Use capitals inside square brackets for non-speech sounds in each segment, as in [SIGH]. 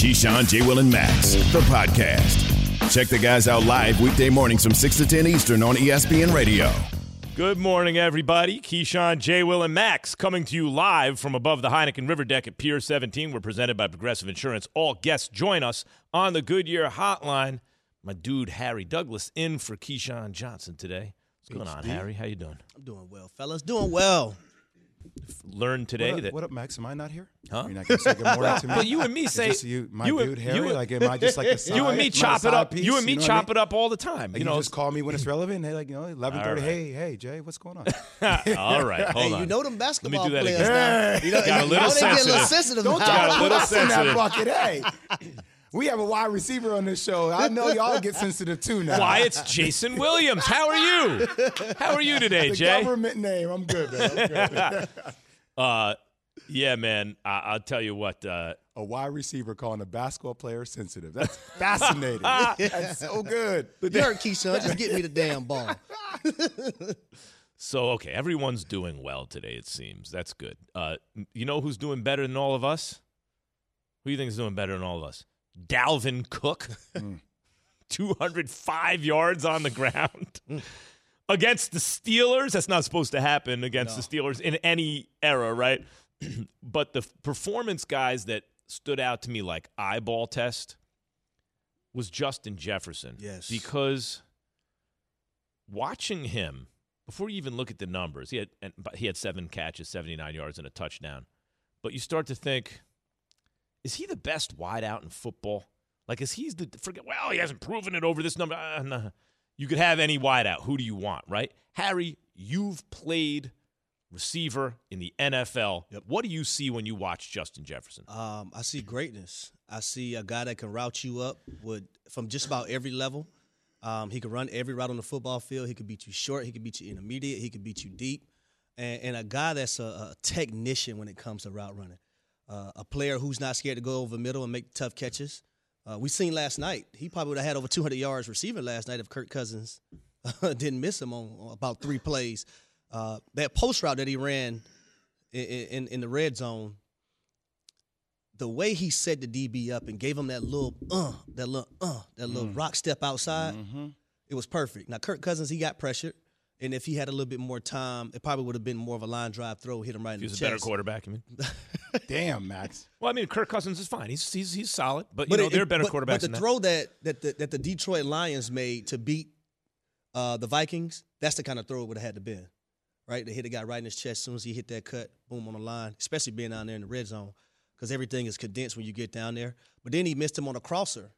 Keyshawn, J. Will, and Max, the podcast. Check the guys out live weekday mornings from 6 to 10 Eastern on ESPN Radio. Good morning, everybody. Keyshawn, J. Will, and Max coming to you live from above the Heineken River Deck at Pier 17. We're presented by Progressive Insurance. All guests join us on the Goodyear Hotline. My dude Harry Douglas in for Keyshawn Johnson today. What's going on, Harry? How you doing? I'm doing well, fellas. Doing well. Learned today what up, that what up, Max? Am I not here? Huh? You're not gonna say good morning to [LAUGHS] me. Well, you and me say this you, my you and- dude, Harry. you like, am I just like the side, [LAUGHS] you and me chop it up. piece, you and me know what I chop mean? it up all the time. Like, you know, just call me when it's relevant. Hey, like you know, eleven thirty. All right. Hey, hey, Jay, what's going on? [LAUGHS] all right, hold hey, on. you know them basketball do that players again. now. You know, Got a little they get a little sensitive. sensitive. Don't now. got a y'all put little us in that sensitive. bucket. Hey, we have a wide receiver on this show. I know y'all get [LAUGHS] sensitive too now. Why it's Jason Williams. How are you? How are you today, the Jay? government name? I'm good, man. I'm good. [LAUGHS] Uh, yeah, man. I- I'll tell you what. Uh, a wide receiver calling a basketball player sensitive. That's fascinating. [LAUGHS] That's so good. You heard Keyshawn. Just get me the damn ball. so okay, everyone's doing well today. It seems that's good. Uh, you know who's doing better than all of us? Who do you think is doing better than all of us? Dalvin Cook, hmm. [LAUGHS] hundred five yards on the ground [LAUGHS] against the Steelers. That's not supposed to happen against the Steelers in any era, right? [CLEARS THROAT] but the performance guys that stood out to me like eyeball test was Justin Jefferson. Yes. Because watching him before you even look at the numbers, he had he had seven catches, 79 yards, and a touchdown. But you start to think, is he the best wideout in football? Like, is he's the forget? Well, he hasn't proven it over this number. Uh, no. You could have any wideout. Who do you want, right? Harry, you've played receiver in the NFL. What do you see when you watch Justin Jefferson? Um, I see greatness. I see a guy that can route you up with from just about every level. Um, he can run every route on the football field. He could beat you short. He could beat you intermediate. He could beat you deep. And, and a guy that's a, a technician when it comes to route running. Uh, a player who's not scared to go over the middle and make tough catches. Uh, we seen last night. He probably would have had over 200 yards receiving last night if Kirk Cousins [LAUGHS] didn't miss him on, on about three plays. Uh, that post route that he ran in, in, in the red zone, the way he set the DB up and gave him that little uh, that little uh, that little Mm. rock step outside, Mm-hmm. it was perfect. Now Kirk Cousins, he got pressured, and if he had a little bit more time, it probably would have been more of a line drive throw, hit him right in He the was a better quarterback. I mean, [LAUGHS] Damn, Max. well, I mean, Kirk Cousins is fine. He's he's, he's solid, but you But know it- they're better but, quarterbacks. But the than throw that that the, that the Detroit Lions made to beat uh, the Vikings, that's the kind of throw it would have had to been. Right, they hit a guy right in his chest as soon as he hit that cut, boom on the line. Especially being down there in the red zone, because everything is condensed when you get down there. But then he missed him on a crosser,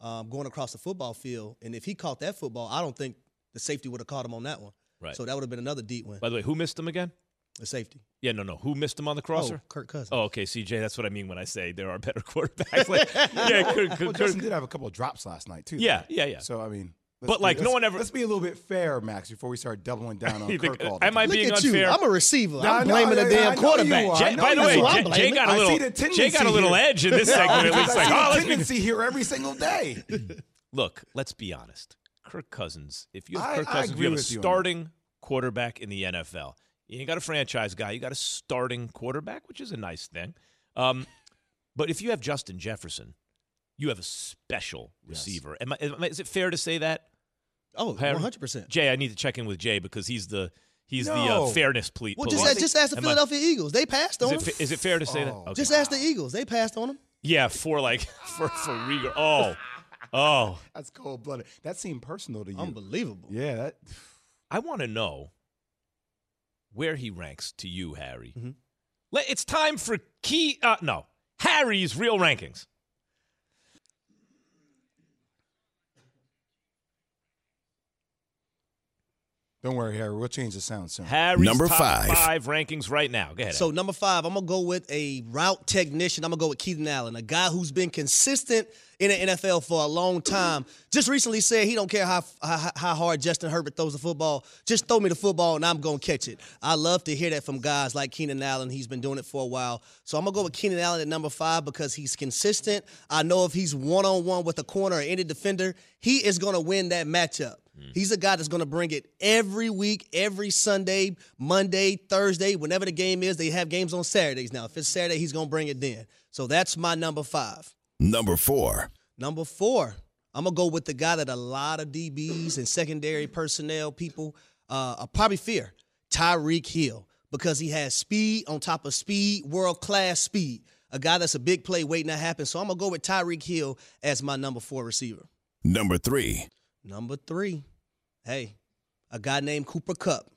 um, going across the football field. And if he caught that football, I don't think the safety would have caught him on that one. Right. So that would have been another deep one. By the way, who missed him again? The safety. Yeah, no, no. Who missed him on the crosser? Oh, Kirk Cousins. Oh, okay, CJ. That's what I mean when I say there are better [LAUGHS] quarterbacks. Like, yeah, [LAUGHS] Kirk, Kirk, Well, Kirk- Justin did have a couple of drops last night too. Yeah, though. yeah, yeah. So I mean, let's But, be- like, no one ever- Let's be a little bit fair, Max, before we start doubling down [LAUGHS] on You think- Kirk all the am I Look being at unfair? You. I'm a receiver. Nah, I'm no, blaming I- the damn I quarterback. are. Jay, by the way, are. Jay, Jay got a little. see Jay got a little here. edge in this segment. It looks I like, see oh, a let's be tendency here every single day. Look, let's be honest. Kirk Cousins, if you have Kirk I Cousins, agree you have a with you on that. starting quarterback in the NFL. You ain't got a franchise guy. You got a starting quarterback, which is a nice thing. Um, but if you have Justin Jefferson, you have a special receiver. Am I, am I- is it fair to say that? Oh, 100%. Jay, I need to check in with Jay because he's the he's the uh, fairness ple- Well, police. just, just ask the Am I- Philadelphia Eagles. They passed on Is him. it, fa- is it fair to say that? Oh. Okay. Just ask the Eagles. They passed on him. yeah, for like [LAUGHS] for for Reagor. Oh, oh. That's cold blooded. That seemed personal to you. Unbelievable. Yeah, that. I want to know where he ranks to you, Harry. Mhm. Let- It's time for key. Uh, no, Harry's real rankings. Don't worry, Harry. We'll change the sound soon. Harry's Number top five. five rankings right now. Go ahead. So number five, I'm gonna go with a route technician. I'm gonna go with Keenan Allen, a guy who's been consistent in the NFL for a long time. Just recently said he don't care how how, how hard Justin Herbert throws the football. Just throw me the football and I'm gonna catch it. I love to hear that from guys like Keenan Allen. He's been doing it for a while. So I'm gonna go with Keenan Allen at number five because he's consistent. I know if he's one on one with a corner or any defender, he is gonna win that matchup. He's a guy that's going to bring it every week, every Sunday, Monday, Thursday, whenever the game is. They have games on Saturdays now. If it's Saturday, he's going to bring it then. So that's my number five. Number four. Number four, I'm gonna go with the guy that a lot of DBs and secondary personnel people uh, are probably fear, Tyreek Hill, because he has speed on top of speed, world class speed. A guy that's a big play waiting to happen. So I'm gonna go with Tyreek Hill as my number four receiver. Number three. Number three, hey, a guy named Cooper Kupp.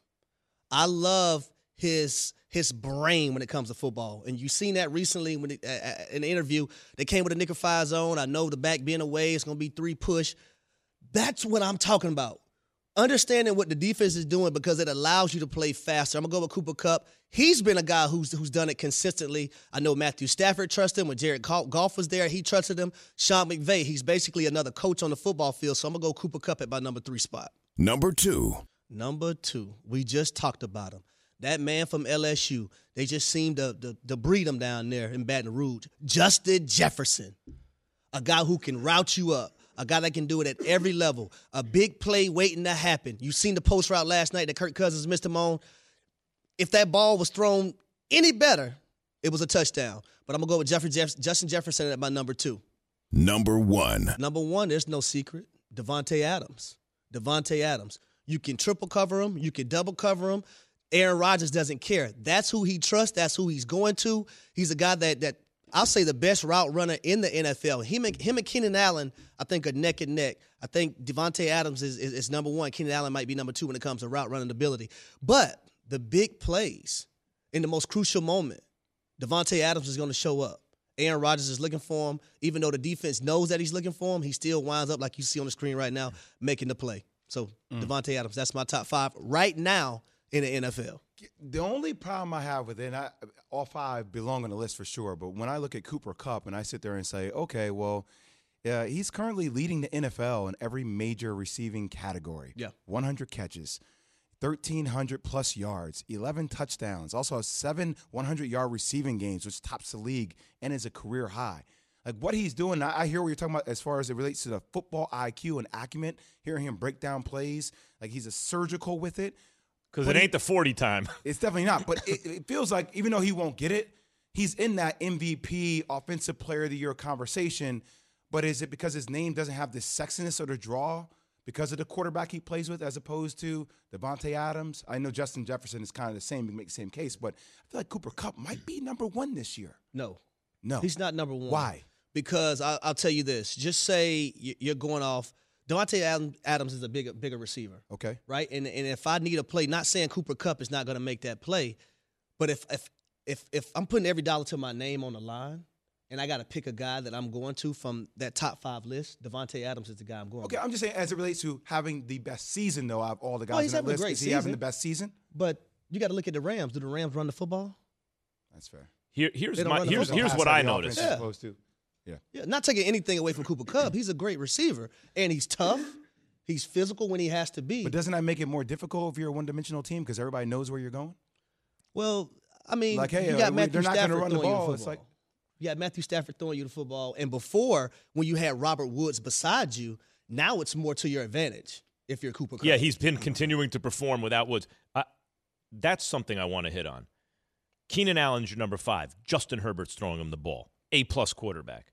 I love his his brain when it comes to football, and you've seen that recently when it, uh, in the interview they came with a nickel fire zone. I know the back being away, it's gonna be three push. That's what I'm talking about. Understanding what the defense is doing because it allows you to play faster. I'm gonna go with Cooper Kupp. He's been a guy who's who's done it consistently. I know Matthew Stafford trusted him when Jared Goff was there. He trusted him. Sean McVay, he's basically another coach on the football field. So I'm gonna go Cooper Kupp at my number three spot. Number two. Number two, we just talked about him. That man from LSU, they just seem to, to, to breed him down there in Baton Rouge. Justin Jefferson, a guy who can route you up, a guy that can do it at every level, a big play waiting to happen. You seen the post route last night that Kirk Cousins missed him on. If that ball was thrown any better, it was a touchdown. But I'm gonna go with Jeffrey Jeff- Justin Jefferson at my number two. Number one. Number one, there's no secret. Davante Adams. Davante Adams. You can triple cover him. You can double cover him. Aaron Rodgers doesn't care. That's who he trusts. That's who he's going to. He's a guy that that I'll say the best route runner in the NFL. Him and him and Keenan Allen, I think, are neck and neck. I think Davante Adams is, is, is number one. Keenan Allen might be number two when it comes to route running ability. But the big plays in the most crucial moment, Davante Adams is going to show up. Aaron Rodgers is looking for him. Even though the defense knows that he's looking for him, he still winds up, like you see on the screen right now, making the play. So mm. Davante Adams, that's my top five right now in the NFL. The only problem I have with it, I, all five belong on the list for sure. But when I look at Cooper Kupp and I sit there and say, okay, well, yeah, he's currently leading the NFL in every major receiving category. Yeah, 100 catches. 1,300 plus yards, 11 touchdowns, also has seven 100 yard receiving games, which tops the league and is a career high. Like what he's doing, I, hear what you're talking about as far as it relates to the football IQ and acumen. Hearing him break down plays, like he's a surgical with it. Because it ain't the 40 time. [LAUGHS] It's definitely not. But it, it, feels like even though he won't get it, he's in that MVP Offensive Player of the Year conversation. But is it because his name doesn't have the sexiness or the draw because of the quarterback he plays with, as opposed to Davante Adams? I know Justin Jefferson is kind of the same. We make the same case, but I feel like Cooper Kupp might be number one this year. No, no, he's not number one. Why? because I, will tell you this: just say you're going off. Davante Adams is a bigger bigger receiver. Okay. Right, and and if I need a play, not saying Cooper Kupp is not going to make that play, but if if if if I'm putting every dollar to my name on the line, and I got to pick a guy that I'm going to from that top five list, Davante Adams is the guy I'm going. Okay, with. I'm just saying as it relates to having the best season though out of all the guys oh, he's on that list. Great is he season, having the best season? But you got to look at the Rams. Do the Rams run the football? That's fair. Here, here's my here's here's what I noticed. Yeah. Yeah. Yeah. Not taking anything away from Cooper Kupp. He's a great receiver. And he's tough. He's physical when he has to be. But doesn't that make it more difficult if you're a one dimensional team because everybody knows where you're going? Well, I mean, like, hey, you got uh, Matthew they're not Stafford run the throwing ball. you the It's football. like you got Matthew Stafford throwing you the football. And before, when you had Robert Woods beside you, now it's more to your advantage if you're Cooper Kupp. Yeah, he's been continuing to perform without Woods. Uh, that's something I want to hit on. Keenan Allen's your number five. Justin Herbert's throwing him the ball. A plus quarterback.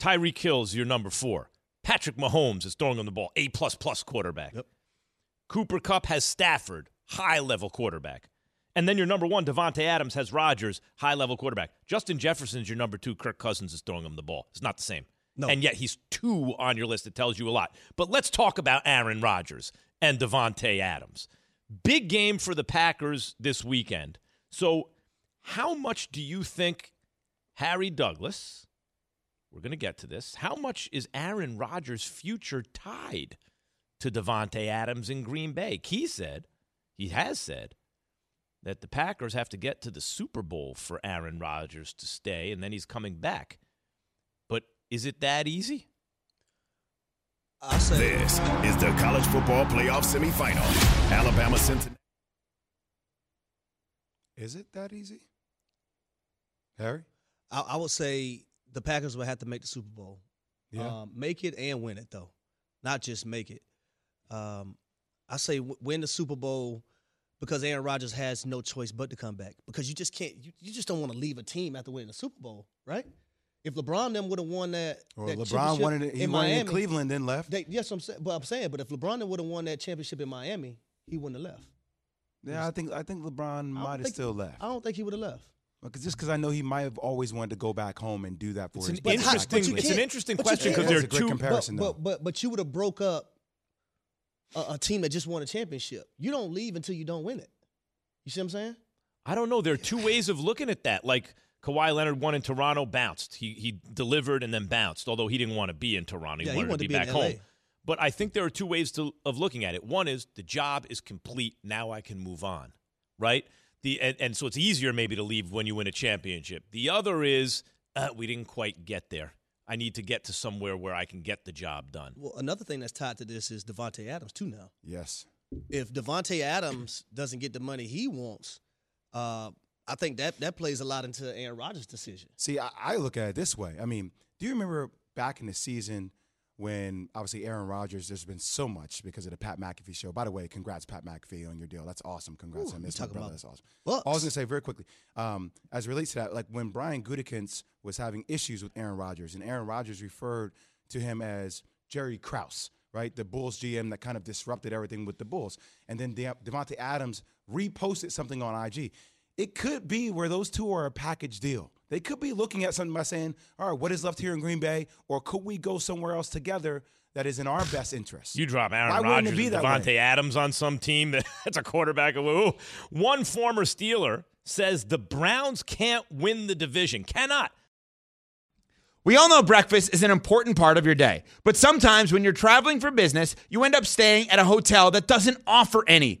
Tyreek Hill, your number four. Patrick Mahomes is throwing on the ball. A plus plus quarterback. Yep. Cooper Kupp has Stafford, high level quarterback. And then your number one, Davante Adams, has Rodgers, high level quarterback. Justin Jefferson's your number two. Kirk Cousins is throwing him the ball. It's not the same. No. And yet he's two on your list. It tells you a lot. But let's talk about Aaron Rodgers and Davante Adams. Big game for the Packers this weekend. So, how much do you think Harry Douglas, we're going to get to this, how much is Aaron Rodgers' future tied to Davante Adams in Green Bay? He said, he has said, that the Packers have to get to the Super Bowl for Aaron Rodgers to stay, and then he's coming back. But is it that easy? I say This is the college football playoff semifinal. Alabama Cincinnati. Is it that easy? Harry? I, I would say the Packers would have to make the Super Bowl. Yeah. Um, make it and win it though, not just make it. Um, I say w- win the Super Bowl because Aaron Rodgers has no choice but to come back because you just can't. You, you just don't want to leave a team after winning the Super Bowl, right? If LeBron them would have won that, Or that LeBron wanted it. He in Miami, in Cleveland, then left. They, yes, I'm saying, but I'm saying, but if LeBron would have won that championship in Miami, he wouldn't have left. yeah, I think I think LeBron might have still left. I don't think he would have left. Because just because I know he might have always wanted to go back home and do that for It's his an But interesting. but it's an interesting question because can't- there are That's a great two. comparison. but, though. but but but you would have broke up a, a team that just won a championship. You don't leave until you don't win it. You see what I'm saying? I don't know. There are two ways of looking at that. Like Kawhi Leonard won in Toronto, bounced. He he delivered and then bounced. Although he didn't want to be in Toronto, he Yeah, he wanted wanted to be to be back home. But I think there are two ways to, of looking at it. One is the job is complete. Now I can move on, right? The and, and so it's easier maybe to leave when you win a championship. The other is uh, we didn't quite get there. I need to get to somewhere where I can get the job done. Well, another thing that's tied to this is Davante Adams too. Now, yes, if Davante Adams doesn't get the money he wants, uh, I think that that plays a lot into Aaron Rodgers' decision. See, I, I look at it this way. I mean, do you remember back in the season when obviously Aaron Rodgers? There's been so much because of the Pat McAfee show. By the way, congrats Pat McAfee on your deal. That's awesome. Congrats Ooh, on this, my brother. about That's awesome. Bucks. I was gonna say very quickly, um, as it relates to that, like when Brian Gutekunst was having issues with Aaron Rodgers, and Aaron Rodgers referred to him as Jerry Krause, right, the Bulls GM that kind of disrupted everything with the Bulls, and then De- Davante Adams reposted something on IG. It could be where those two are a package deal. They could be looking at something by saying, "All right, what is left here in Green Bay, or could we go somewhere else together that is in our best interest?" You drop Aaron Why wouldn't Rodgers be and that Davante way? Adams on some team that- [LAUGHS] that's a quarterback. of ooh. One former Steeler says the Browns can't win the division. Cannot. We all know breakfast is an important part of your day, but sometimes when you're traveling for business, you end up staying at a hotel that doesn't offer any.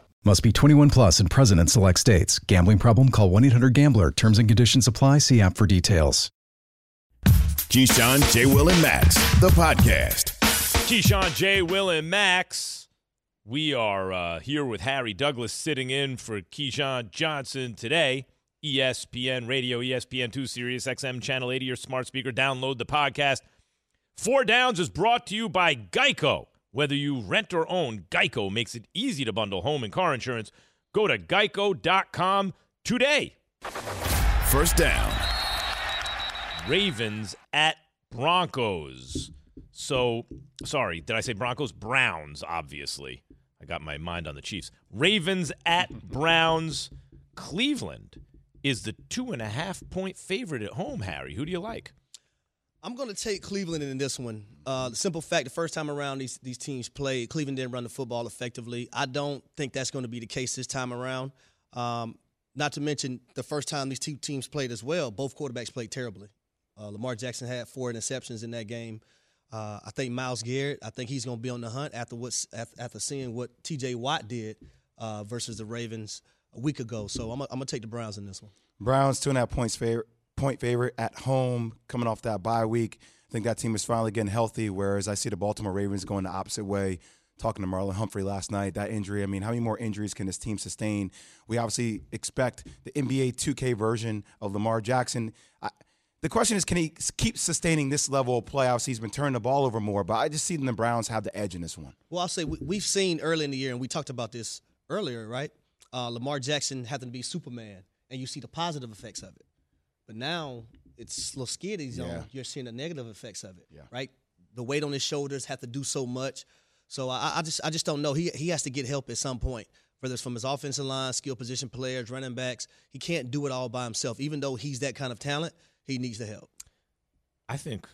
Must be 21 plus and present in select states. Gambling problem? Call 1 800 Gambler. Terms and conditions apply. See app for details. Keyshawn, J. Will, and Max, the podcast. Keyshawn, J. Will, and Max. We are uh, here with Harry Douglas sitting in for Keyshawn Johnson today. ESPN Radio, ESPN2, Sirius XM, Channel 80, your smart speaker. Download the podcast. Four Downs is brought to you by Geico. Whether you rent or own, Geico makes it easy to bundle home and car insurance. Go to geico.com today. First down. Ravens at Broncos. So, sorry, did I say Broncos? Browns, obviously. I got my mind on the Chiefs. Ravens at Browns. Cleveland is the two and a half point favorite at home, Harry. Who do you like? I'm going to take Cleveland in this one. Uh, the simple fact, the first time around these these teams played, Cleveland didn't run the football effectively. I don't think that's going to be the case this time around. Um, not to mention the first time these two teams played as well, both quarterbacks played terribly. Uh, Lamar Jackson had four interceptions in that game. Uh, I think Myles Garrett, I think he's going to be on the hunt after what's after seeing what T.J. Watt did uh, versus the Ravens a week ago. So I'm going to take the Browns in this one. Browns two and a half points favorite, point favorite at home, coming off that bye week. I think that team is finally getting healthy. Whereas I see the Baltimore Ravens going the opposite way. Talking to Marlon Humphrey last night, that injury. I mean, how many more injuries can this team sustain? We obviously expect the NBA 2K version of Lamar Jackson. I, the question is, can he keep sustaining this level of play? Obviously, he's been turning the ball over more, but I just see the Browns have the edge in this one. Well, I'll say we, we've seen early in the year, and we talked about this earlier, right? Uh, Lamar Jackson having to be Superman, and you see the positive effects of it. But now it's a little skitty zone. Yeah. You're seeing the negative effects of it, Yeah. right? The weight on his shoulders have to do so much. So I, I just I just don't know. He he has to get help at some point, whether it's from his offensive line, skill position players, running backs. He can't do it all by himself. Even though he's that kind of talent, he needs the help. I think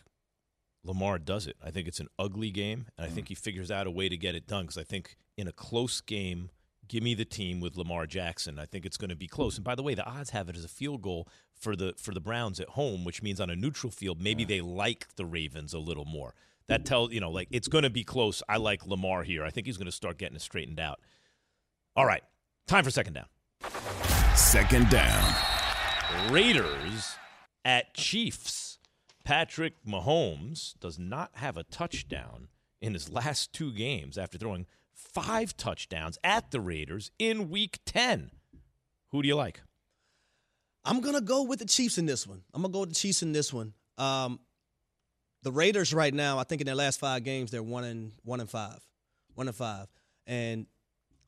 Lamar does it. I think it's an ugly game, and I think mm. he figures out a way to get it done because I think in a close game, give me the team with Lamar Jackson. I think it's going to be close. And by the way, the odds have it as a field goal for the for the Browns at home, which means on a neutral field, maybe they like the Ravens a little more. That tells you know, like it's going to be close. I like Lamar here. I think he's going to start getting it straightened out. All right, time for second down. Second down. Raiders at Chiefs. Patrick Mahomes does not have a touchdown in his last two games after throwing five touchdowns at the Raiders in week 10. Who do you like? I'm gonna go with the Chiefs in this one. I'm gonna go with the Chiefs in this one. Um, the Raiders right now, I think in their last five games, they're one and one and five, one and five. And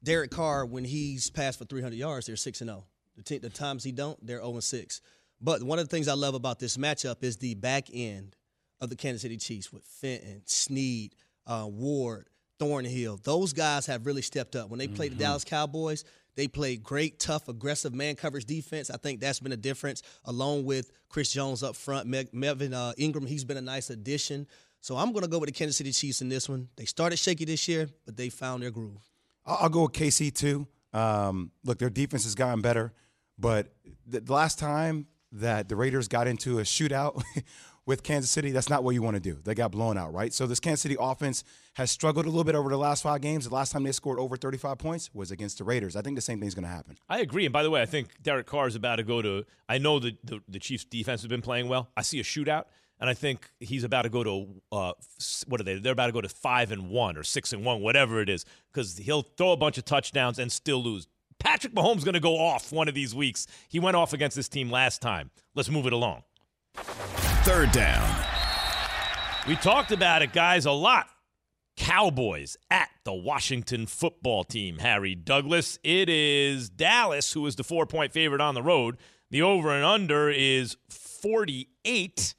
Derek Carr, when he's passed for 300 yards, they're six and zero. The, t- the times he don't, they're 0 and six. But one of the things I love about this matchup is the back end of the Kansas City Chiefs with Fenton, Sneed, uh, Ward, Thornhill. Those guys have really stepped up. When they played the Dallas Cowboys, they play great, tough, aggressive man coverage defense. I think that's been a difference, along with Chris Jones up front. Melvin uh, Ingram, he's been a nice addition. So I'm going to go with the Kansas City Chiefs in this one. They started shaky this year, but they found their groove. I'll, go with KC too. Um, look, their defense has gotten better, but the last time that the Raiders got into a shootout [LAUGHS] with Kansas City, that's not what you want to do. They got blown out, right? So this Kansas City offense has struggled a little bit over the last five games. The last time they scored over 35 points was against the Raiders. I think the same thing's going to happen. I agree. And by the way, I think Derek Carr is about to go to. I know that the, the Chiefs' defense has been playing well. I see a shootout, and I think he's about to go to. Uh, what are they? They're about to go to five and one or six and one, whatever it is, because he'll throw a bunch of touchdowns and still lose. Patrick Mahomes is going to go off one of these weeks. He went off against this team last time. Let's move it along. Third down. We talked about it, guys, a lot. Cowboys at the Washington football team, Harry Douglas. It is Dallas who is the four point favorite on the road. The over and under is 48.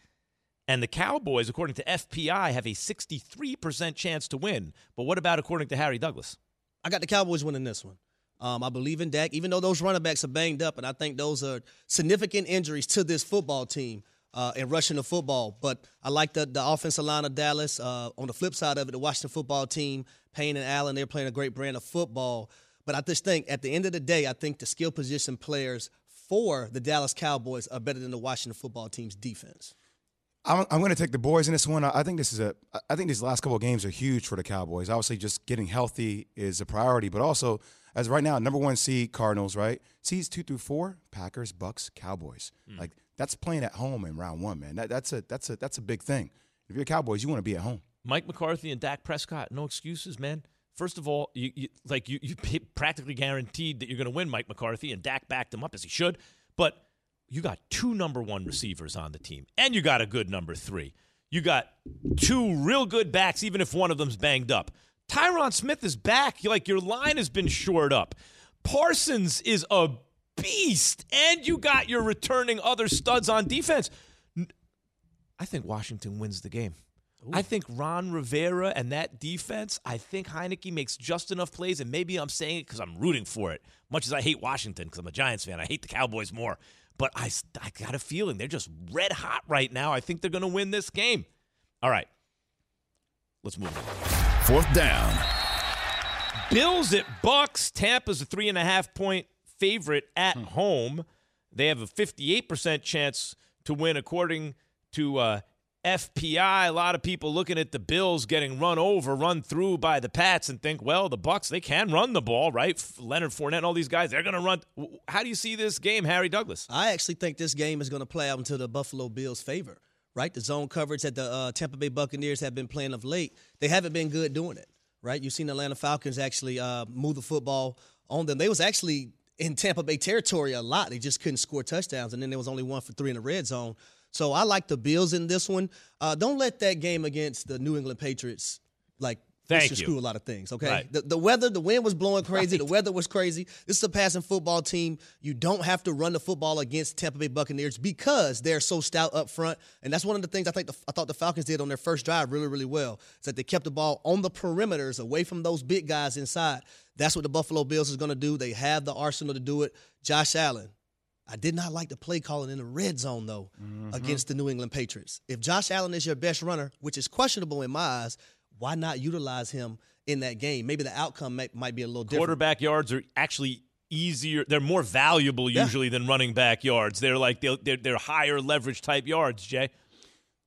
And the Cowboys, according to FPI, have a 63% chance to win. But what about according to Harry Douglas? I got the Cowboys winning this one. Um, I believe in Dak, even though those running backs are banged up, and I think those are significant injuries to this football team uh, in rushing the football. But I like the, the offensive line of Dallas. Uh, on the flip side of it, the Washington football team, Payne and Allen, they're playing a great brand of football. But I just think at the end of the day, I think the skill position players for the Dallas Cowboys are better than the Washington football team's defense. I'm, I'm going to take the boys in this one. I think this is a. I think these last couple of games are huge for the Cowboys. Obviously, just getting healthy is a priority, but also as right now, number one seed Cardinals, right? Seeds two through four, Packers, Bucks, Cowboys. Hmm. Like that's playing at home in round one, man. That, that's a that's a that's a big thing. If you're Cowboys, you want to be at home. Mike McCarthy and Dak Prescott, no excuses, man. First of all, you, you like you you [LAUGHS] practically guaranteed that you're going to win Mike McCarthy, and Dak backed him up as he should. But you got two number one receivers on the team, and you got a good number three. You got two real good backs, even if one of them's banged up. Tyron Smith is back. Like your line has been shored up. Parsons is a beast, and you got your returning other studs on defense. I think Washington wins the game. I think Ron Rivera and that defense, I think Heinicke makes just enough plays, and maybe I'm saying it because I'm rooting for it. Much as I hate Washington because I'm a Giants fan, I hate the Cowboys more. But I, I got a feeling they're just red hot right now. I think they're going to win this game. All right. Let's move on. Fourth down. Bills at Bucks. Tampa's a three and a half point favorite at home. They have a 58% chance to win, according to uh, FPI. A lot of people looking at the Bills getting run over, run through by the Pats, and think, well, the Bucks they can run the ball, right? Leonard Fournette and all these guys, they're going to run. How do you see this game, Harry Douglas? I actually think this game is going to play out into the Buffalo Bills' favor. Right, the zone coverage that the uh, Tampa Bay Buccaneers have been playing of late, they haven't been good doing it. Right, you've seen the Atlanta Falcons actually uh, move the football on them. They was actually in Tampa Bay territory a lot. They just couldn't score touchdowns, and then there was only one for three in the red zone. So I like the Bills in this one. Uh, don't let that game against the New England Patriots like Thank screw a lot of things. Okay, Right. the, the weather, the wind was blowing crazy. The weather was crazy. This is a passing football team. You don't have to run the football against Tampa Bay Buccaneers because they're so stout up front. And that's one of the things I think the, I thought the Falcons did on their first drive really, really well. Is that they kept the ball on the perimeters, away from those big guys inside. That's what the Buffalo Bills is going to do. They have the arsenal to do it. Josh Allen. I did not like the play calling in the red zone though mm-hmm. against the New England Patriots. If Josh Allen is your best runner, which is questionable in my eyes, why not utilize him in that game. Maybe the outcome might, might be a little different. Quarterback yards are actually easier. They're more valuable Yeah. usually than running back yards. They're like they're, they're they're higher leverage type yards. Jay,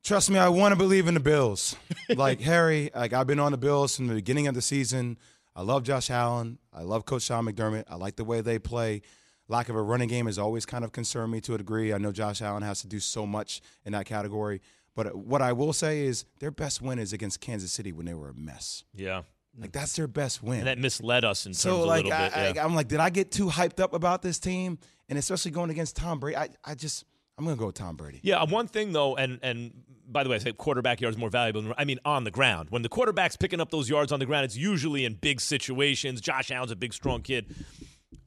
Trust me, I want to believe in the Bills. [LAUGHS] like Harry, like I've been on the Bills from the beginning of the season. I love Josh Allen. I love Coach Sean McDermott. I like the way they play. Lack of a running game has always kind of concerned me to a degree. I know Josh Allen has to do so much in that category. But what I will say is their best win is against Kansas City when they were a mess. yeah, Like that's their best win. and that misled us in terms so a like little I, bit. yeah. I, am like, did I get too hyped up about this team? And especially going against Tom Brady, I, I just I'm gonna go with Tom Brady. Yeah, one thing though, and and by the way, I say quarterback yards more valuable. Than, I mean, on the ground. When the quarterback's picking up those yards on the ground, it's usually in big situations. Josh Allen's a big, strong kid.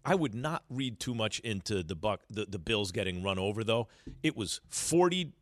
I would not read too much into the buck the, the Bills getting run over though. It was 40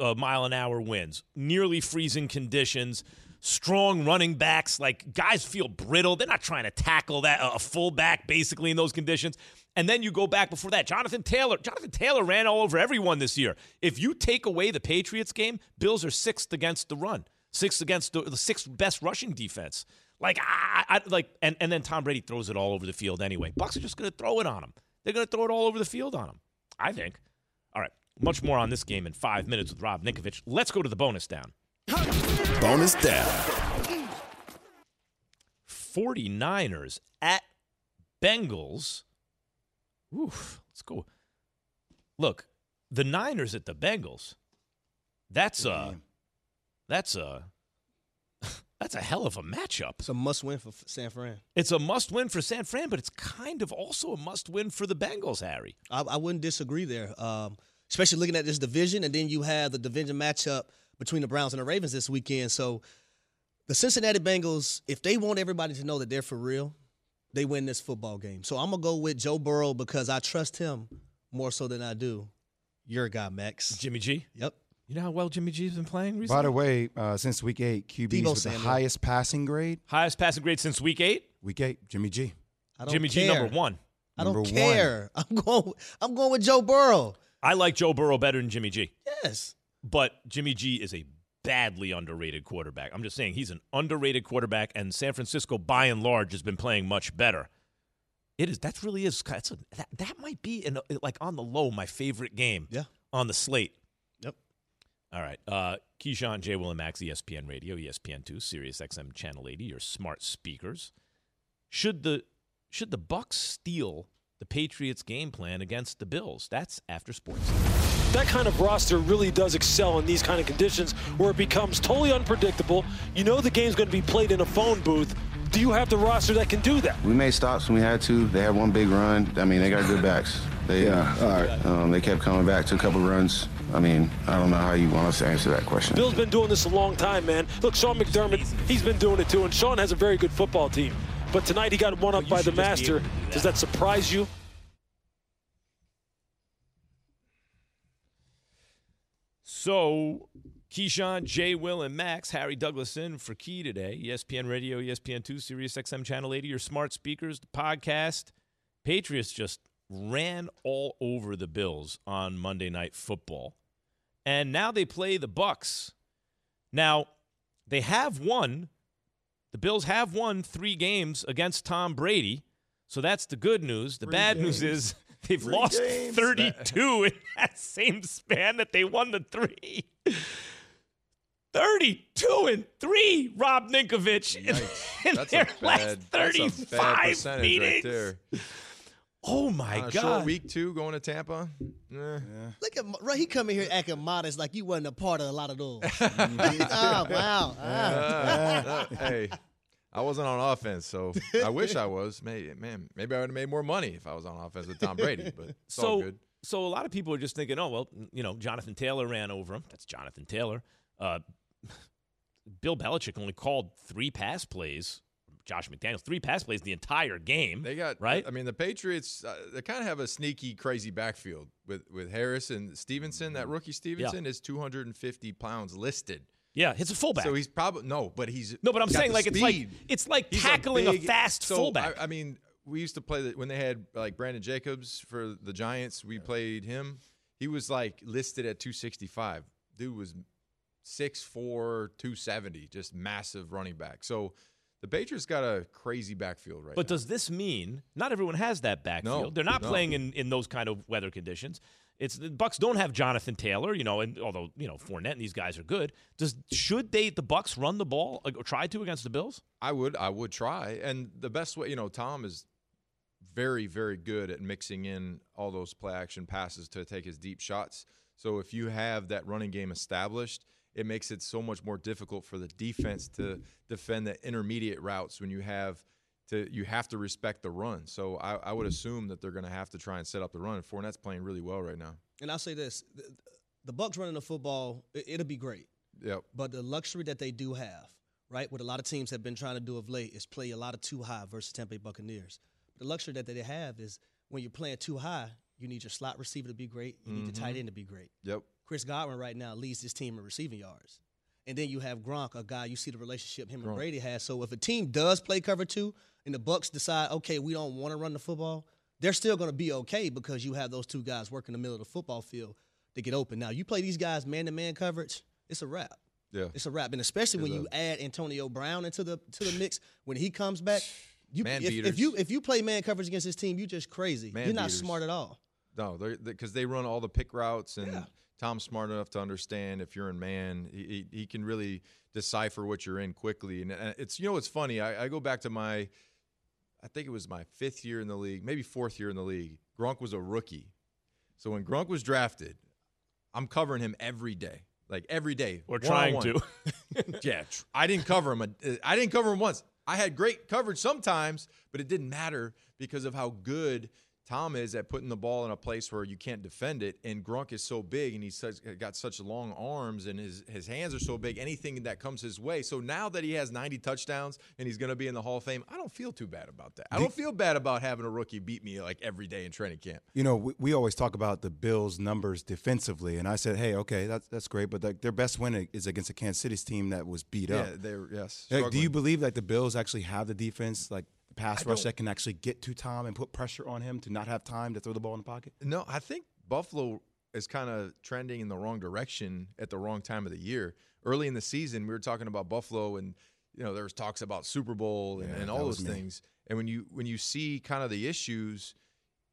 uh, mile an hour winds, nearly freezing conditions. Strong running backs, like guys feel brittle. They're not trying to tackle that a fullback basically in those conditions. And then you go back before that. Jonathan Taylor. Jonathan Taylor ran all over everyone this year. If you take away the Patriots game, Bills are sixth against the run, sixth against the, the sixth best rushing defense. Like I, I like, and, and then Tom Brady throws it all over the field anyway. Bucks are just going to throw it on him. They're going to throw it all over the field on him. I think. All right, much more on this game in five minutes with Rob Ninkovich. Let's go to the bonus down. Bonus down. 49ers at Bengals. Oof, let's go. Look, the Niners at the Bengals. That's a that's a that's a hell of a matchup. It's a must win for San Fran. It's a must win for San Fran, but it's kind of also a must win for the Bengals, Harry. I, I wouldn't disagree there, um, especially looking at this division, and then you have the division matchup between the Browns and the Ravens this weekend. So the Cincinnati Bengals, if they want everybody to know that they're for real, they win this football game. So I'm gonna go with Joe Burrow because I trust him more so than I do your guy Max. Jimmy G. Yep. You know how well Jimmy G's been playing recently? By the way, uh, since week eight, QBs Debo with the highest passing grade. Highest passing grade since week eight. Week eight, Jimmy G. I don't Jimmy G number one. I don't Number one. care. I'm going. I'm going with Joe Burrow. I like Joe Burrow better than Jimmy G. Yes. but Jimmy G is a badly underrated quarterback. I'm just saying he's an underrated quarterback, and San Francisco, by and large, has been playing much better. It is that really is that's a, that that might be in a, like on the low my favorite game. Yeah. on the slate. Yep. All right, uh, Keyshawn, J. Will, and Max, E ESPN Radio, ESPN Two, Sirius XM Channel 80, your smart speakers. Should the should the Bucks steal the Patriots' game plan against the Bills? That's after sports. that kind of roster really does excel in these kind of conditions where it becomes totally unpredictable. You know the game's going to be played in a phone booth. Do you have the roster that can do that? We made stops when we had to. They had one big run. I mean, they got good backs. They, uh, all right. Um, they kept coming back to a couple runs. I mean, I don't know how you want us to answer that question. Bill's been doing this a long time, man. Look, Sean McDermott, he's been doing it too, and Sean has a very good football team. But tonight he got one up you by the should just be master. do that. Does that surprise you? So, Keyshawn, Jay, Will, and Max, Harry Douglas in for Key today. ESPN Radio, ESPN2, Sirius XM Channel 80, your smart speakers, the podcast. Patriots just ran all over the Bills on Monday Night Football. And now they play the Bucks. Now, they have won. The Bills have won three games against Tom Brady. So that's the good news. The bad news is [LAUGHS] they've lost [LAUGHS] 32 in that same span that they won the three. [LAUGHS] 32 and 3, Rob Ninkovich. In, in That's their last that's a 35 bad percentage meetings. right there. Oh my On a God. short week two going to Tampa. Eh. Look at right. He coming here acting modest like you wasn't a part of a lot of those. oh [LAUGHS] wow. [LAUGHS] Uh, uh, hey, I wasn't on offense, so I wish I was. [LAUGHS] Maybe, man, maybe I would have made more money if I was on offense with Tom Brady. But it's all so, good. so a lot of people are just thinking, oh well, you know, Jonathan Taylor ran over him. That's Jonathan Taylor. Uh, Bill Belichick only called three pass plays. Josh McDaniels three pass plays the entire game. They got right. I mean, the Patriots uh, they kind of have a sneaky, crazy backfield with with Harris and Stevenson. That rookie Stevenson is 250 pounds listed. yeah, it's a fullback. So he's probably no, but he's no, but I'm saying like it's like it's like He's tackling a, big- fast so, fullback. I, I mean, we used to play the, when they had like Brandon Jacobs for the Giants. We played him. He was like listed at 265. Dude was 6'4", 270, just massive running back. So the Patriots got a crazy backfield right But now. does this mean not everyone has that backfield? No, They're not no. playing in, in those kind of weather conditions. It's the Bucks don't have Jonathan Taylor, you know, and although you know Fournette and these guys are good, does should they the Bucks run the ball or try to against the Bills? I would I would try. And the best way, you know, Tom is very very good at mixing in all those play action passes to take his deep shots. So if you have that running game established, it makes it so much more difficult for the defense to defend the intermediate routes when you have to you have to respect the run. So I, I would assume that they're going to have to try and set up the run. Fournette's playing really well right now. And I'll say this: the, the Bucks running the football, it, it'll be great. Yep. But the luxury that they do have, right, what a lot of teams have been trying to do of late is play a lot of two high versus Tampa Bay Buccaneers. The luxury that they have is when you're playing two high, you need your slot receiver to be great, you need your mm-hmm. tight end to be great. Yep. Chris Godwin right now leads this team in receiving yards. And then you have Gronk, a guy you see the relationship him and Brady has. So if a team does play cover two and the Bucks decide, okay, we don't want to run the football, they're still going to be okay because you have those two guys working the middle of the football field to get open. Now you play these guys man to man coverage, it's a wrap. Yeah. It's a wrap, and especially when you add Antonio Brown into the to the mix when he comes back. You, Man if, if you if you play man coverage against this team, you just crazy. Man You're not beaters. smart at all. No, they're because they run all the pick routes, and Yeah. Tom's smart enough to understand if you're in man, he, he he can really decipher what you're in quickly. And it's you know it's funny. I, I go back to my, I think it was my fifth year in the league, maybe fourth year in the league. Gronk was a rookie, so when Gronk was drafted, I'm covering him every day, like every day, We're trying one-on-one. [LAUGHS] yeah, I didn't cover him. a- I didn't cover him once. I had great coverage sometimes, but it didn't matter because of how good Tom is at putting the ball in a place where you can't defend it. And Gronk is so big, and he's got such long arms, and his his hands are so big. Anything that comes his way. So now that he has 90 touchdowns and he's going to be in the Hall of Fame, I don't feel too bad about that. I don't feel bad about having a rookie beat me like every day in training camp. You know, we, we always talk about the Bills' numbers defensively, and I said, "Hey, okay, that's that's great, but like, their best win is against a Kansas City's team that was beat Yeah, up." they're yes. Like, do you believe that the Bills actually have the defense, like pass rush that can actually get to Tom and put pressure on him to not have time to throw the ball in the pocket? No, I think Buffalo is kind of trending in the wrong direction at the wrong time of the year. Early in the season, we were talking about Buffalo, and you know there was talks about Super Bowl and, Yeah, and all those me. things. And when you when you see kind of the issues,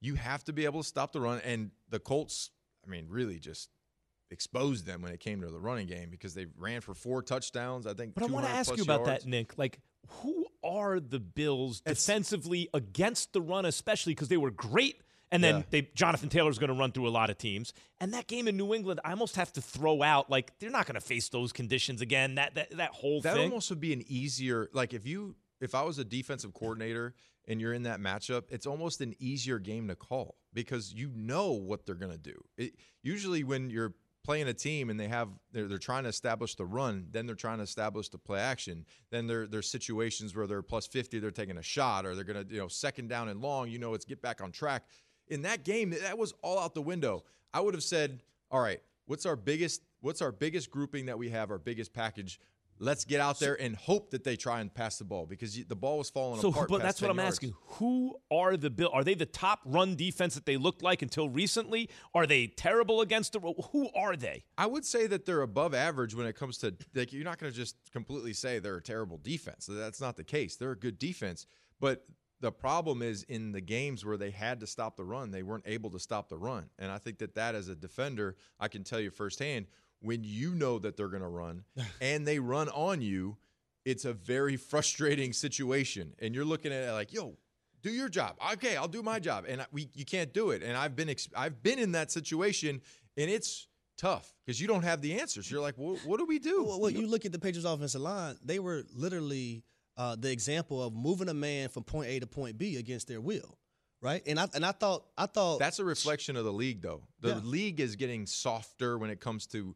you have to be able to stop the run. And the Colts, I mean, really just exposed them when it came to the running game because they ran for four touchdowns. I think. But I want to ask you about yards. that, Nick. Like, who are the Bills defensively against the run, especially because they were great, and then Yeah. they Jonathan Taylor's going to run through a lot of teams. And that game in New England, I almost have to throw out like they're not going to face those conditions again. That that that whole thing that thing. almost would be an easier like if you if I was a defensive coordinator and you're in that matchup, it's almost an easier game to call because you know what they're gonna do. It, usually when you're playing a team and they have they're, they're trying to establish the run, then they're trying to establish the play action. Then there there's situations where they're plus 50, they're taking a shot or they're gonna you know second down and long. You know it's get back on track. In that game, that was all out the window. I would have said, all right, what's our biggest what's our biggest grouping that we have, our biggest package? Let's get out there and hope that they try and pass the ball because the ball was falling so, apart. but that's what I'm yards. asking. Who are the Bill? Are they the top run defense that they looked like until recently? Are they terrible against the? Who are they? I would say that they're above average when it comes to like you're not going to just completely say they're a terrible defense. That's not the case. They're a good defense, but the problem is in the games where they had to stop the run, they weren't able to stop the run. And I think that that as a defender, I can tell you firsthand when you know that they're going to run [LAUGHS] and they run on you, it's a very frustrating situation. And you're looking at it like, yo, do your job. Okay, I'll do my job, and we you can't do it. And I've been I've been in that situation, and it's tough because you don't have the answers. You're like, well, what do we do? Well, well, you look at the Patriots offensive line; they were literally uh, the example of moving a man from point A to point B against their will, right? And I and I thought I thought That's a reflection of the league, though. The Yeah. league is getting softer when it comes to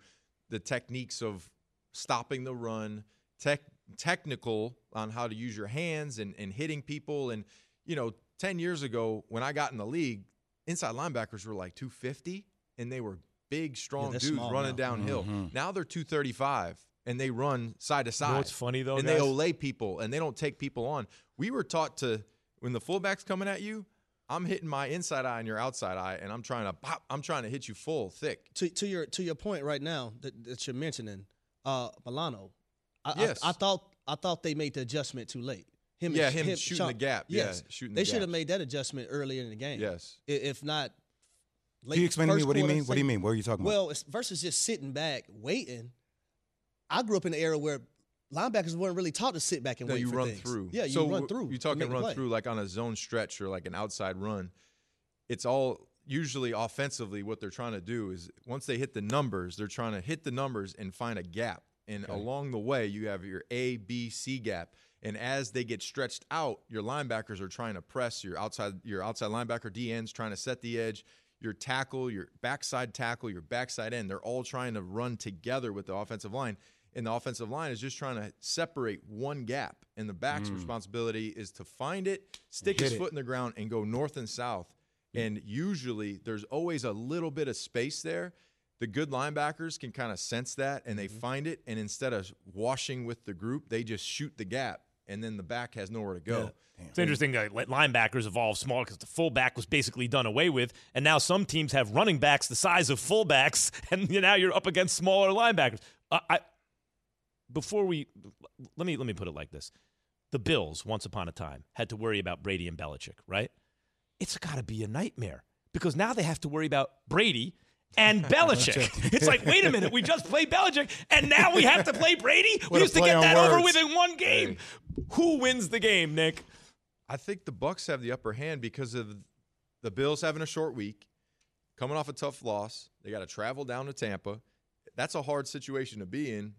the techniques of stopping the run, tech technical on how to use your hands and, and hitting people. And, you know, 10 years ago when I got in the league, inside linebackers were like 250 and they were big, strong they're dudes running now. downhill. Mm-hmm. Now they're 235 and they run side to side. what's funny, though, And guys? they olay people and they don't take people on. We were taught to, when the fullback's coming at you, I'm hitting my inside eye and your outside eye, and I'm trying to pop. I'm trying to hit you full thick. to to your to your point right now that, that you're mentioning, uh, Milano. I, Yes. I, I thought I thought they made the adjustment too late. Him Yeah, and- him shooting the gap. Yeah, Yes, shooting the They should have made that adjustment earlier in the game. Yes. If not. Can you explain to me first what do you quarter, mean? What do you mean? What are you talking about? Well, it's versus just sitting back waiting. I grew up in an era where linebackers weren't really taught to sit back and No, wait you for run things. through. Yeah, you so run through. You're talking run through like on a zone stretch or like an outside run. It's all usually offensively. What they're trying to do is once they hit the numbers, they're trying to hit the numbers and find a gap. And along the way, you have your A, B, C gap. And as they get stretched out, your linebackers are trying to press your outside your outside linebacker D ends trying to set the edge. Your tackle, your backside tackle, your backside end, they're all trying to run together with the offensive line. And the offensive line is just trying to separate one gap. And the back's responsibility is to find it, stick his it. foot in the ground, and go north and south. And usually there's always a little bit of space there. The good linebackers can kind of sense that and they find it. And instead of washing with the group, they just shoot the gap. And then the back has nowhere to go. It's interesting that let linebackers evolve small because the fullback was basically done away with, and now some teams have running backs the size of fullbacks, [LAUGHS] and now you're up against smaller linebackers. Uh, I before we let me let me put it like this: the Bills, once upon a time, had to worry about Brady and Belichick, right? It's got to be a nightmare because now they have to worry about Brady. And [LAUGHS] Belichick. it's like, wait a minute, we just played Belichick, and now we have to play Brady? [LAUGHS] What we a used to get on that over words. with in one game. Who wins the game, Nick? I think the Bucks have the upper hand because of the Bills having a short week, coming off a tough loss. They got to travel down to Tampa. That's a hard situation to be in.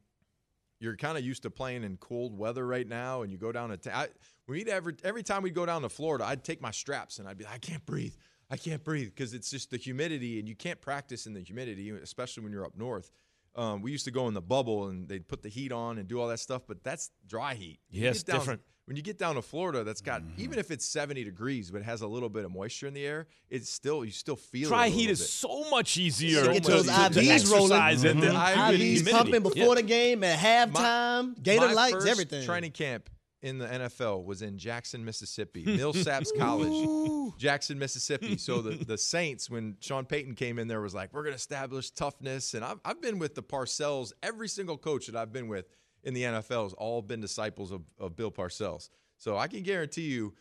You're kind of used to playing in cold weather right now, and you go down to ta- I, we'd every every time we go down to Florida, I'd take my straps and I'd be like, I can't breathe, I can't breathe because it's just the humidity, and you can't practice in the humidity, especially when you're up north. Um, we used to go in the bubble and they'd put the heat on and do all that stuff, but that's dry heat. When you Yes, get down- different. when you get down to Florida, that's got even if it's 70 degrees, but it has a little bit of moisture in the air, it's still you still feel it Dry a heat little is so much easier So to, much Get those easier. to, to IVs rolling. exercise in than Mhm. with IVs pumping before Yeah. the game at halftime, Gator My lights, first everything. Training camp in the NFL was in Jackson, Mississippi, [LAUGHS] Millsaps College, Jackson, Mississippi. So the, [LAUGHS] the Saints, when Sean Payton came in there, was like, we're going to establish toughness. And I've, I've been with the Parcells. Every single coach that I've been with in the NFL has all been disciples of, of Bill Parcells. So I can guarantee you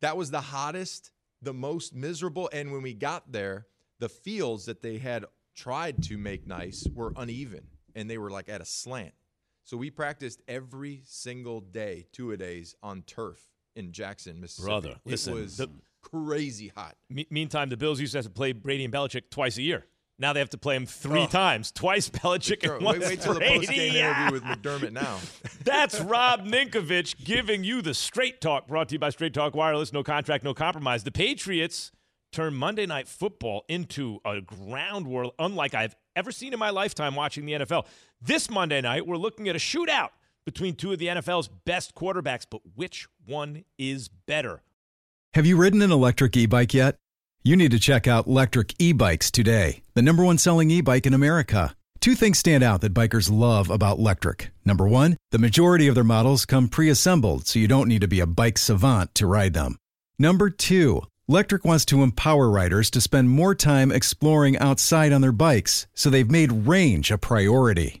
that was the hottest, the most miserable. And when we got there, the fields that they had tried to make nice were uneven and they were like at a slant. So we practiced every single day, two a days on turf in Jackson, Mississippi. Brother, it listen, was the- crazy hot. Me- meantime, the Bills used to have to play Brady and Belichick twice a year. Now they have to play him three Oh. times, twice Belichick and wait, once wait till the Brady. post game Yeah. [LAUGHS] interview with McDermott now. [LAUGHS] That's Rob Ninkovich giving you the straight talk brought to you by Straight Talk Wireless. No contract, no compromise. The Patriots turn Monday Night Football into a ground war unlike I've ever seen in my lifetime watching the NFL. This Monday night, we're looking at a shootout between two of the NFL's best quarterbacks, but which one is better? Have you ridden an electric e bike yet? You need to check out Lectric E Bikes today, the number one selling e bike in America. Two things stand out that bikers love about Lectric. Number one, the majority of their models come pre assembled, so you don't need to be a bike savant to ride them. Number two, Lectric wants to empower riders to spend more time exploring outside on their bikes, so they've made range a priority.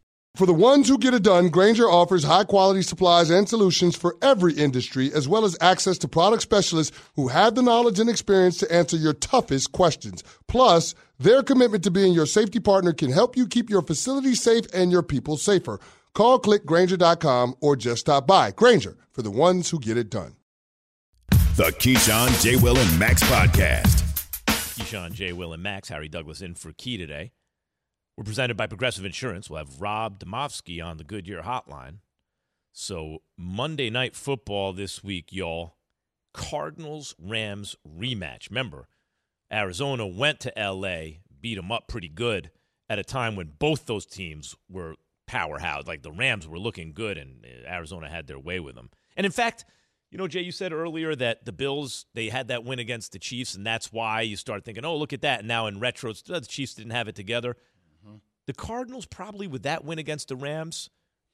For the ones who get it done, Grainger offers high quality supplies and solutions for every industry, as well as access to product specialists who have the knowledge and experience to answer your toughest questions. Plus, their commitment to being your safety partner can help you keep your facility safe and your people safer. Call clickgrainger.com or just stop by. Grainger for the ones who get it done. The Keyshawn, J. Will, and Max podcast. Keyshawn, J. Will, and Max. Harry Douglas in for Key today. We're presented by Progressive Insurance. We'll have Rob Demovsky on the Goodyear Hotline. So Monday night football this week, y'all. Cardinals Rams rematch. Remember, Arizona went to L.A., beat them up pretty good at a time when both those teams were powerhouse. Like the Rams were looking good, and uh, Arizona had their way with them. And in fact, You know, Jay, you said earlier that the Bills they had that win against the Chiefs, and that's why you start thinking, "Oh, look at that!" And now in retro, the Chiefs didn't have it together. The Cardinals probably with that win against the Rams,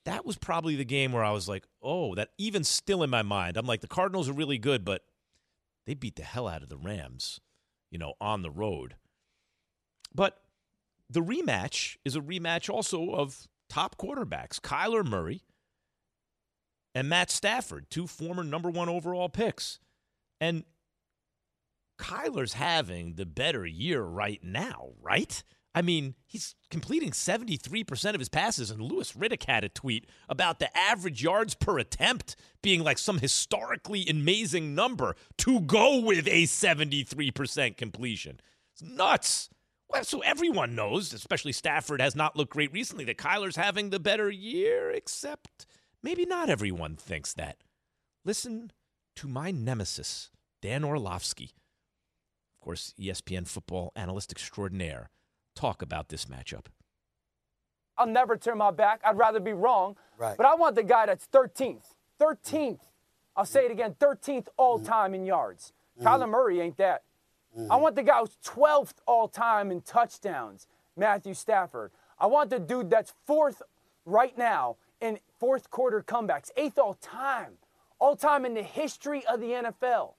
that was probably the game where I was like, "Oh, that." Even still in my mind, I'm like, the Cardinals are really good, but they beat the hell out of the Rams, you know, on the road. But the rematch is a rematch also of top quarterbacks, Kyler Murray and Matt Stafford, two former number one overall picks. And Kyler's having the better year right now, right? I mean, he's completing 73% of his passes, and Louis Riddick had a tweet about the average yards per attempt being like some historically amazing number to go with a 73% completion. It's nuts. Well, so everyone knows, especially Stafford has not looked great recently, that Kyler's having the better year, except maybe not everyone thinks that. Listen to my nemesis, Dan Orlovsky, of course, ESPN football analyst extraordinaire, talk about this matchup. I'll never turn my back. I'd rather be wrong. Right. But I want the guy that's 13th. 13th. I'll say it again 13th all time in yards. Mm-hmm. Kyler Murray ain't that. Mm-hmm. I want the guy who's 12th all time in touchdowns, Matthew Stafford. I want the dude that's fourth right now in fourth quarter comebacks, eighth all time, all time in the history of the NFL.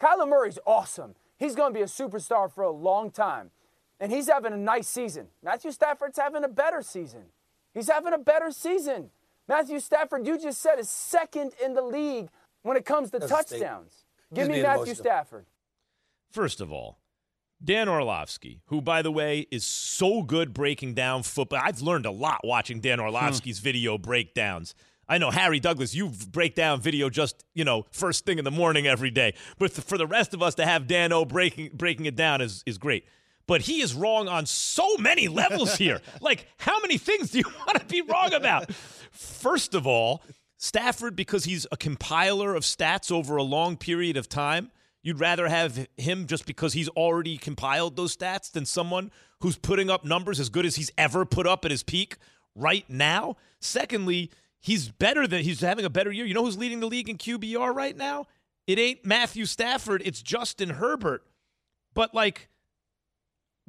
Kyler Murray's awesome. He's going to be a superstar for a long time. And he's having a nice season. Matthew Stafford's having a better season. He's having a better season. Matthew Stafford, you just said, is second in the league when it comes to That's touchdowns. Give me Matthew emotional. Stafford. First of all, Dan Orlovsky, who, by the way, is so good breaking down football. I've learned a lot watching Dan Orlovsky's hmm. video breakdowns. I know Harry Douglas, you break down video just you know first thing in the morning every day. But for the rest of us to have Dan O breaking breaking it down is is great. But he is wrong on so many levels here. [LAUGHS] like, how many things do you [LAUGHS] want to be wrong about? First of all, Stafford, because he's a compiler of stats over a long period of time, You'd rather have him just because he's already compiled those stats than someone who's putting up numbers as good as he's ever put up at his peak right now. Secondly, he's better than he's having a better year. You know who's leading the league in QBR right now? It ain't Matthew Stafford, it's Justin Herbert. But like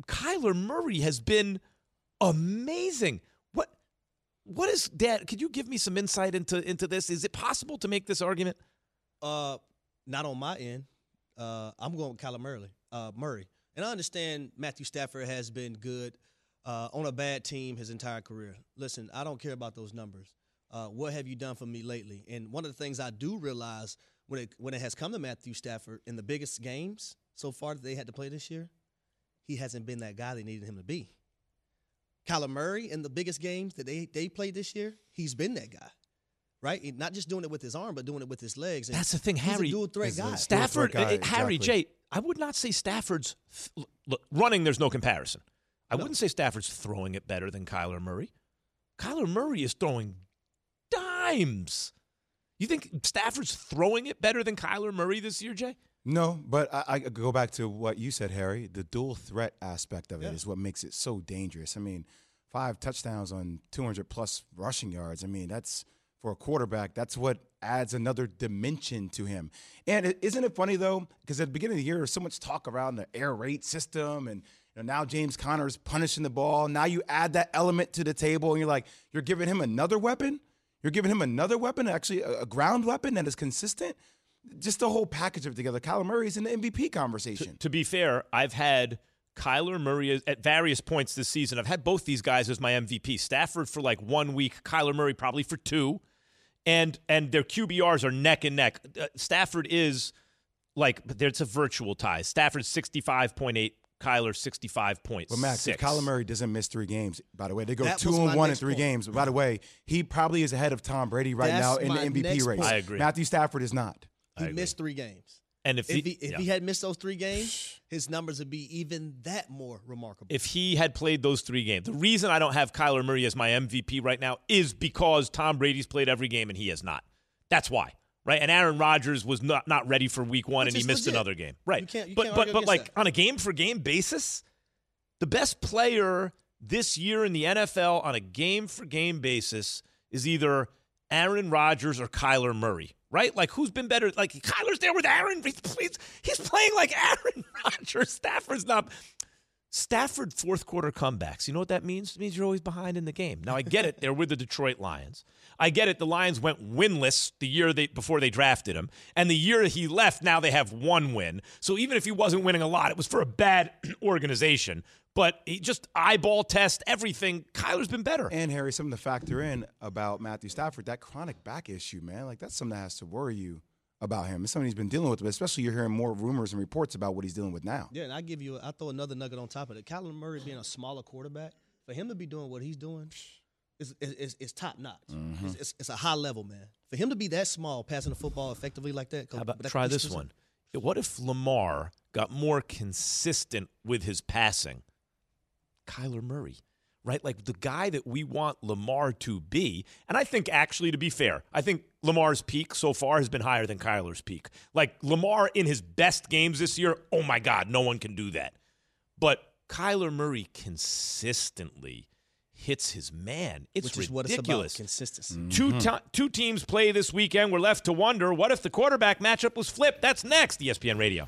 Kyler Murray has been amazing. What what is dad? Could you give me some insight into into this? Is it possible to make this argument? Uh not on my end. Uh, I'm going with Kyler Murray. Uh, Murray, and I understand Matthew Stafford has been good uh, on a bad team his entire career. Listen, I don't care about those numbers. Uh, what have you done for me lately? And one of the things I do realize when it when it has come to Matthew Stafford in the biggest games so far that they had to play this year, he hasn't been that guy they needed him to be. Kyler Murray in the biggest games that they they played this year, he's been that guy right? Not just doing it with his arm, but doing it with his legs. And That's the thing, Harry. dual threat guy. Stafford, guy, uh, Harry J. I would not say Stafford's look, running. There's no comparison. I no. wouldn't say Stafford's throwing it better than Kyler Murray. Kyler Murray is throwing dimes. You think Stafford's throwing it better than Kyler Murray this year, Jay? No, but I, I go back to what you said, Harry. The dual threat aspect of it yeah. is what makes it so dangerous. I mean, five touchdowns on 200 plus rushing yards. I mean, that's – for a quarterback, that's what adds another dimension to him. And isn't it funny though? Because at the beginning of the year, there's so much talk around the air raid system, and you know, now James Conner is punishing the ball. Now you add that element to the table, and you're like, you're giving him another weapon. You're giving him another weapon, actually a, a ground weapon that is consistent. Just the whole package of it together. Kyler Murray is in the MVP conversation. To, to be fair, I've had Kyler Murray at various points this season. I've had both these guys as my MVP. Stafford for like one week, Kyler Murray probably for two and and their QBRs are neck and neck. Uh, Stafford is like there's a virtual tie. Stafford sixty five point eight. Kyler sixty five points. But Max, if Kyler Murray doesn't miss three games, by the way, they go that two and one in three point. games. By the way, he probably is ahead of Tom Brady right That's now in the MVP race. I agree. Matthew Stafford is not. He missed three games. And if, if he, if yeah. he had missed those three games, [SIGHS] his numbers would be even that more remarkable. If he had played those three games, the reason I don't have Kyler Murray as my MVP right now is because Tom Brady's played every game and he has not. That's why, right? And Aaron Rodgers was not not ready for Week One Which and he missed legit. another game, right? You can't, you but can't but but like that. on a game for game basis, the best player this year in the NFL on a game for game basis is either Aaron Rodgers or Kyler Murray, right? Like, who's been better? Like, Kyler's there with Aaron. He's, he's, playing like Aaron [LAUGHS] Rodgers. Stafford's not. Stafford fourth quarter comebacks. You know what that means? It means you're always behind in the game. Now I get it. They're with the Detroit Lions. I get it. The Lions went winless the year they before they drafted him, and the year he left, now they have one win. So even if he wasn't winning a lot, it was for a bad [CLEARS THROAT] organization. But he just eyeball test everything. Kyler's been better. And Harry, something to factor in about Matthew Stafford, that chronic back issue, man. Like that's something that has to worry you about him. It's something he's been dealing with, but especially you're hearing more rumors and reports about what he's dealing with now. Yeah, and I give you, I throw another nugget on top of it. Kyler Murray being a smaller quarterback, for him to be doing what he's doing, is is, is top notch. Mm-hmm. It's, it's, it's a high level, man. For him to be that small, passing the football effectively like that. How about try this one? What if Lamar got more consistent with his passing? Kyler Murray, right? Like the guy that we want Lamar to be. And I think, actually, to be fair, I think Lamar's peak so far has been higher than Kyler's peak. Like Lamar in his best games this year, oh my God, no one can do that. But Kyler Murray consistently hits his man. It's Which is ridiculous. what it's about, consistency. Mm-hmm. Two, ti- two teams play this weekend. We're left to wonder what if the quarterback matchup was flipped? That's next, ESPN Radio.